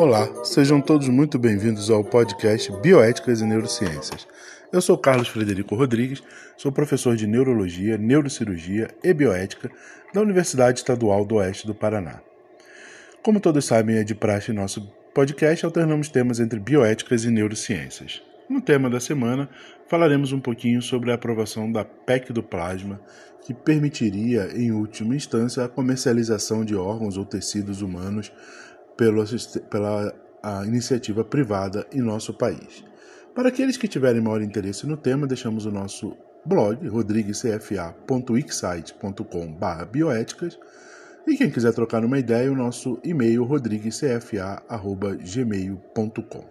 Olá, sejam todos muito bem-vindos ao podcast Bioéticas e Neurociências. Eu sou Carlos Frederico Rodrigues, sou professor de Neurologia, Neurocirurgia e Bioética da Universidade Estadual do Oeste do Paraná. Como todos sabem, é de praxe nosso podcast, alternamos temas entre bioéticas e neurociências. No tema da semana, falaremos um pouquinho sobre a aprovação da PEC do plasma, que permitiria, em última instância, a comercialização de órgãos ou tecidos humanos pelo, pela a iniciativa privada em nosso país. Para aqueles que tiverem maior interesse no tema, deixamos o nosso blog rodriguescfa.wixsite.com.br bioéticas e quem quiser trocar uma ideia, o nosso e-mail rodriguescfa.gmail.com.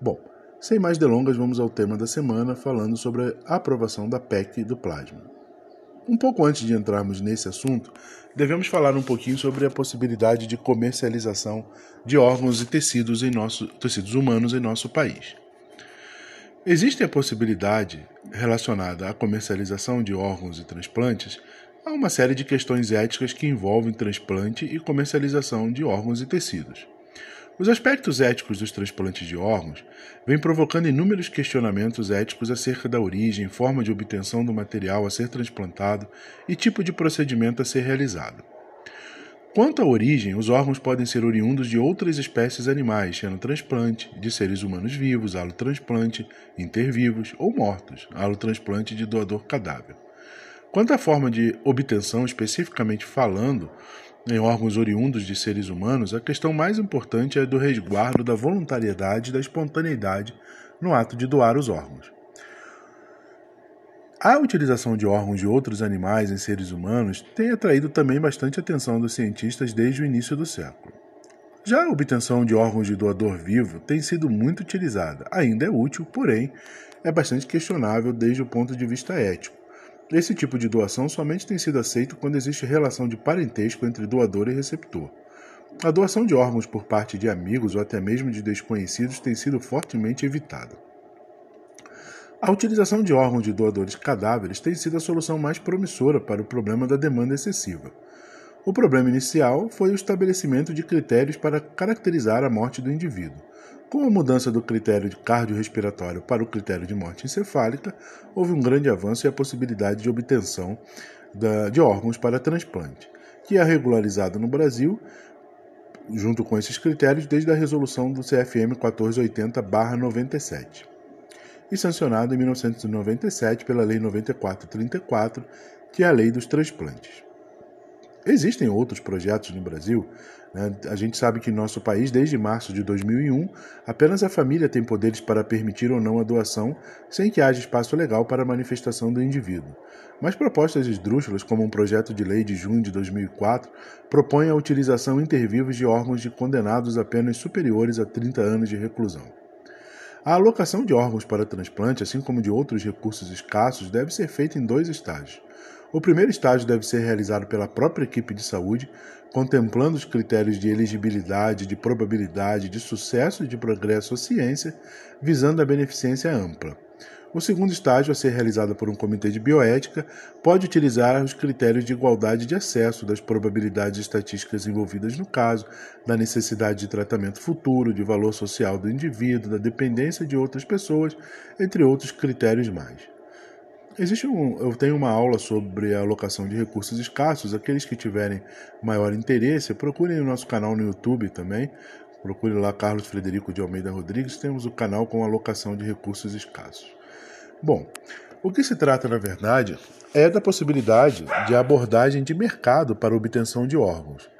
Bom, sem mais delongas, vamos ao tema da semana, falando sobre a aprovação da PEC do plasma. Um pouco antes de entrarmos nesse assunto, devemos falar um pouquinho sobre a possibilidade de comercialização de órgãos e tecidos, em nosso, tecidos humanos em nosso país. Existe a possibilidade relacionada à comercialização de órgãos e transplantes a uma série de questões éticas que envolvem transplante e comercialização de órgãos e tecidos. Os aspectos éticos dos transplantes de órgãos vêm provocando inúmeros questionamentos éticos acerca da origem, forma de obtenção do material a ser transplantado e tipo de procedimento a ser realizado. Quanto à origem, os órgãos podem ser oriundos de outras espécies animais, sendo transplante, de seres humanos vivos, alotransplante, intervivos ou mortos, alotransplante de doador cadáver. Quanto à forma de obtenção, especificamente falando, em órgãos oriundos de seres humanos, a questão mais importante é do resguardo da voluntariedade e da espontaneidade no ato de doar os órgãos. A utilização de órgãos de outros animais em seres humanos tem atraído também bastante atenção dos cientistas desde o início do século. Já a obtenção de órgãos de doador vivo tem sido muito utilizada, ainda é útil, porém é bastante questionável desde o ponto de vista ético esse tipo de doação somente tem sido aceito quando existe relação de parentesco entre doador e receptor. A doação de órgãos por parte de amigos ou até mesmo de desconhecidos tem sido fortemente evitada. A utilização de órgãos de doadores cadáveres tem sido a solução mais promissora para o problema da demanda excessiva. O problema inicial foi o estabelecimento de critérios para caracterizar a morte do indivíduo. Com a mudança do critério de cardiorrespiratório para o critério de morte encefálica, houve um grande avanço e a possibilidade de obtenção de órgãos para transplante, que é regularizado no Brasil, junto com esses critérios, desde a resolução do CFM 1480-97 e sancionado em 1997 pela Lei 9434, que é a Lei dos Transplantes. Existem outros projetos no Brasil. Né? A gente sabe que em nosso país, desde março de 2001, apenas a família tem poderes para permitir ou não a doação, sem que haja espaço legal para a manifestação do indivíduo. Mas propostas esdrúxulas, como um projeto de lei de junho de 2004, propõem a utilização intervivos de órgãos de condenados apenas superiores a 30 anos de reclusão. A alocação de órgãos para transplante, assim como de outros recursos escassos, deve ser feita em dois estágios. O primeiro estágio deve ser realizado pela própria equipe de saúde, contemplando os critérios de elegibilidade, de probabilidade, de sucesso e de progresso à ciência, visando a beneficência ampla. O segundo estágio, a ser realizado por um comitê de bioética, pode utilizar os critérios de igualdade de acesso, das probabilidades estatísticas envolvidas no caso, da necessidade de tratamento futuro, de valor social do indivíduo, da dependência de outras pessoas, entre outros critérios mais. Existe um, eu tenho uma aula sobre a alocação de recursos escassos. Aqueles que tiverem maior interesse, procurem o nosso canal no YouTube também. Procure lá Carlos Frederico de Almeida Rodrigues. Temos o canal com alocação de recursos escassos. Bom, o que se trata, na verdade, é da possibilidade de abordagem de mercado para obtenção de órgãos.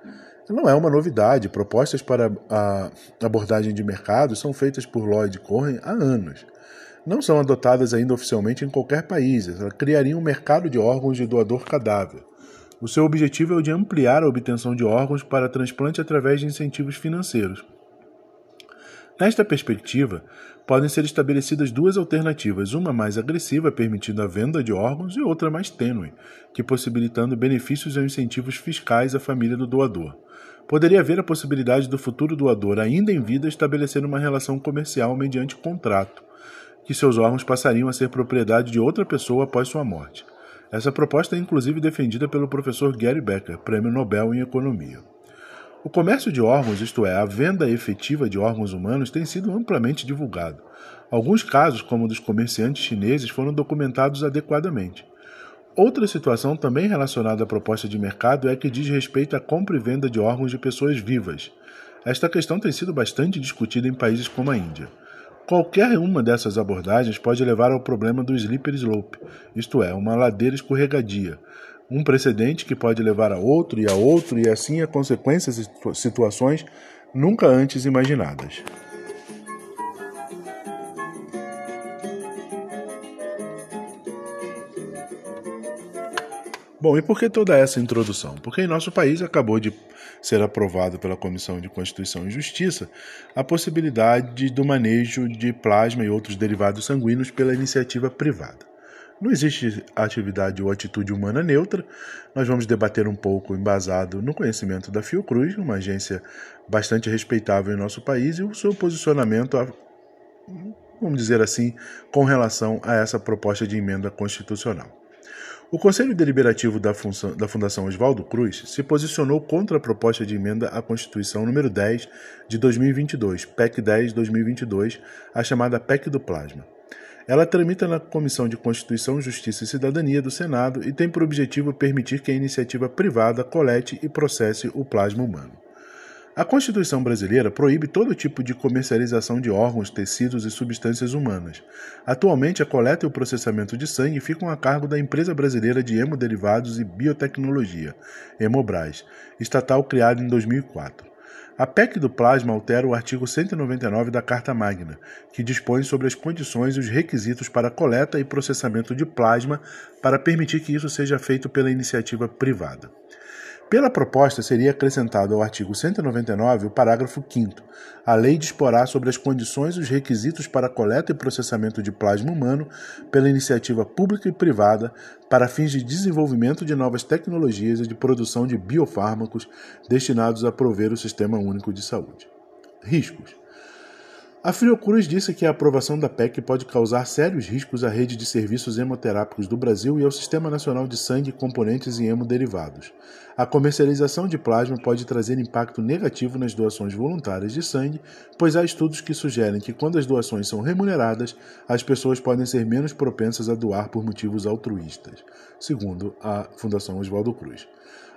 Não é uma novidade. Propostas para a abordagem de mercado são feitas por Lloyd Cohen há anos não são adotadas ainda oficialmente em qualquer país. Ela criaria um mercado de órgãos de doador cadáver. O seu objetivo é o de ampliar a obtenção de órgãos para transplante através de incentivos financeiros. Nesta perspectiva, podem ser estabelecidas duas alternativas, uma mais agressiva, permitindo a venda de órgãos, e outra mais tênue, que possibilitando benefícios ou incentivos fiscais à família do doador. Poderia haver a possibilidade do futuro doador, ainda em vida, estabelecer uma relação comercial mediante contrato, que seus órgãos passariam a ser propriedade de outra pessoa após sua morte. Essa proposta é inclusive defendida pelo professor Gary Becker, prêmio Nobel em Economia. O comércio de órgãos, isto é, a venda efetiva de órgãos humanos, tem sido amplamente divulgado. Alguns casos, como o dos comerciantes chineses, foram documentados adequadamente. Outra situação também relacionada à proposta de mercado é que diz respeito à compra e venda de órgãos de pessoas vivas. Esta questão tem sido bastante discutida em países como a Índia. Qualquer uma dessas abordagens pode levar ao problema do slippery slope, isto é, uma ladeira escorregadia, um precedente que pode levar a outro e a outro e assim a consequências e situações nunca antes imaginadas. Bom, e por que toda essa introdução? Porque em nosso país acabou de ser aprovado pela Comissão de Constituição e Justiça a possibilidade do manejo de plasma e outros derivados sanguíneos pela iniciativa privada. Não existe atividade ou atitude humana neutra. Nós vamos debater um pouco embasado no conhecimento da Fiocruz, uma agência bastante respeitável em nosso país, e o seu posicionamento, vamos dizer assim, com relação a essa proposta de emenda constitucional. O Conselho Deliberativo da, Função, da, Fundação Oswaldo Cruz se posicionou contra a proposta de emenda à Constituição número 10 de 2022, PEC 10-2022, a chamada PEC do Plasma. Ela tramita na Comissão de Constituição, Justiça e Cidadania do Senado e tem por objetivo permitir que a iniciativa privada colete e processe o plasma humano. A Constituição brasileira proíbe todo tipo de comercialização de órgãos, tecidos e substâncias humanas. Atualmente, a coleta e o processamento de sangue ficam a cargo da Empresa Brasileira de Hemoderivados e Biotecnologia, Hemobras, estatal criada em 2004. A PEC do plasma altera o artigo 199 da Carta Magna, que dispõe sobre as condições e os requisitos para coleta e processamento de plasma para permitir que isso seja feito pela iniciativa privada. Pela proposta, seria acrescentado ao artigo 199 o parágrafo 5. A lei disporá sobre as condições e os requisitos para coleta e processamento de plasma humano pela iniciativa pública e privada para fins de desenvolvimento de novas tecnologias e de produção de biofármacos destinados a prover o Sistema Único de Saúde. Riscos. A Fiocruz disse que a aprovação da PEC pode causar sérios riscos à rede de serviços hemoterápicos do Brasil e ao Sistema Nacional de Sangue, Componentes e Hemoderivados. A comercialização de plasma pode trazer impacto negativo nas doações voluntárias de sangue, pois há estudos que sugerem que quando as doações são remuneradas, as pessoas podem ser menos propensas a doar por motivos altruístas, segundo a Fundação Oswaldo Cruz.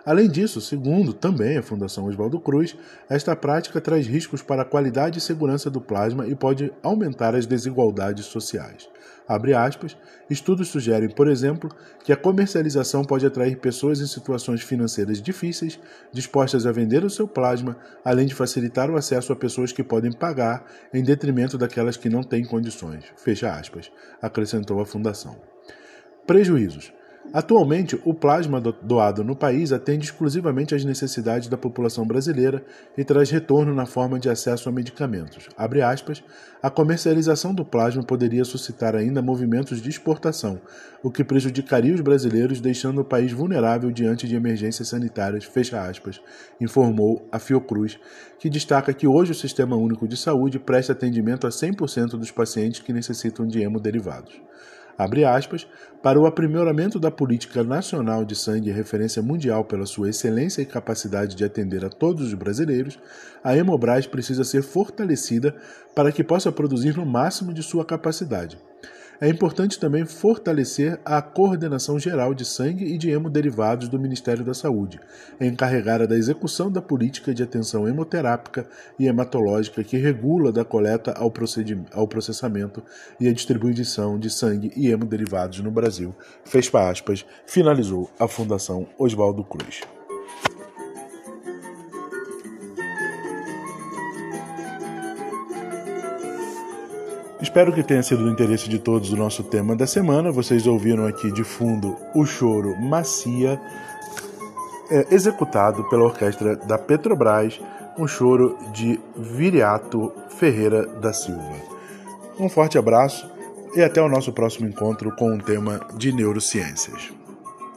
Além disso, segundo também a Fundação Oswaldo Cruz, esta prática traz riscos para a qualidade e segurança do plasma e pode aumentar as desigualdades sociais. Aspas, estudos sugerem, por exemplo, que a comercialização pode atrair pessoas em situações financeiras difíceis, dispostas a vender o seu plasma, além de facilitar o acesso a pessoas que podem pagar, em detrimento daquelas que não têm condições. Fecha aspas, acrescentou a Fundação. Prejuízos. Atualmente, o plasma doado no país atende exclusivamente às necessidades da população brasileira e traz retorno na forma de acesso a medicamentos. Aspas, a comercialização do plasma poderia suscitar ainda movimentos de exportação, o que prejudicaria os brasileiros, deixando o país vulnerável diante de emergências sanitárias, aspas, informou a Fiocruz, que destaca que hoje o Sistema Único de Saúde presta atendimento a 100% dos pacientes que necessitam de hemoderivados abre aspas, para o aprimoramento da política nacional de sangue referência mundial pela sua excelência e capacidade de atender a todos os brasileiros, a Hemobras precisa ser fortalecida para que possa produzir no máximo de sua capacidade. É importante também fortalecer a coordenação geral de sangue e de hemoderivados do Ministério da Saúde, encarregada da execução da política de atenção hemoterápica e hematológica que regula da coleta ao, ao processamento e a distribuição de sangue e hemoderivados no Brasil. Fecha aspas, finalizou a Fundação Oswaldo Cruz. Espero que tenha sido do interesse de todos o nosso tema da semana. Vocês ouviram aqui de fundo o choro Macia, é, executado pela orquestra da Petrobras, um choro de Viriato Ferreira da Silva. Um forte abraço e até o nosso próximo encontro com um tema de neurociências.